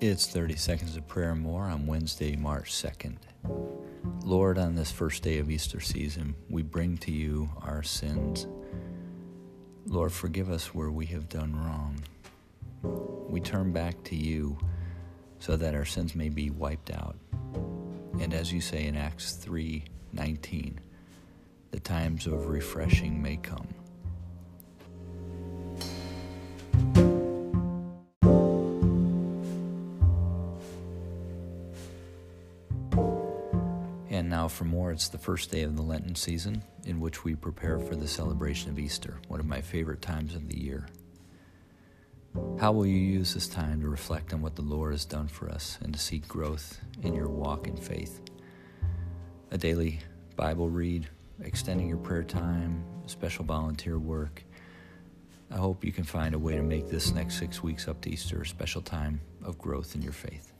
It's 30 Seconds of Prayer More on Wednesday, March 2nd. Lord, on this first day of Easter season, we bring to you our sins. Lord, forgive us where we have done wrong. We turn back to you so that our sins may be wiped out. And as you say in Acts 3:19, the times of refreshing may come. And now for more, it's the first day of the Lenten season in which we prepare for the celebration of Easter, one of my favorite times of the year. How will you use this time to reflect on what the Lord has done for us and to seek growth in your walk in faith? A daily Bible read, extending your prayer time, special volunteer work. I hope you can find a way to make this next six weeks up to Easter a special time of growth in your faith.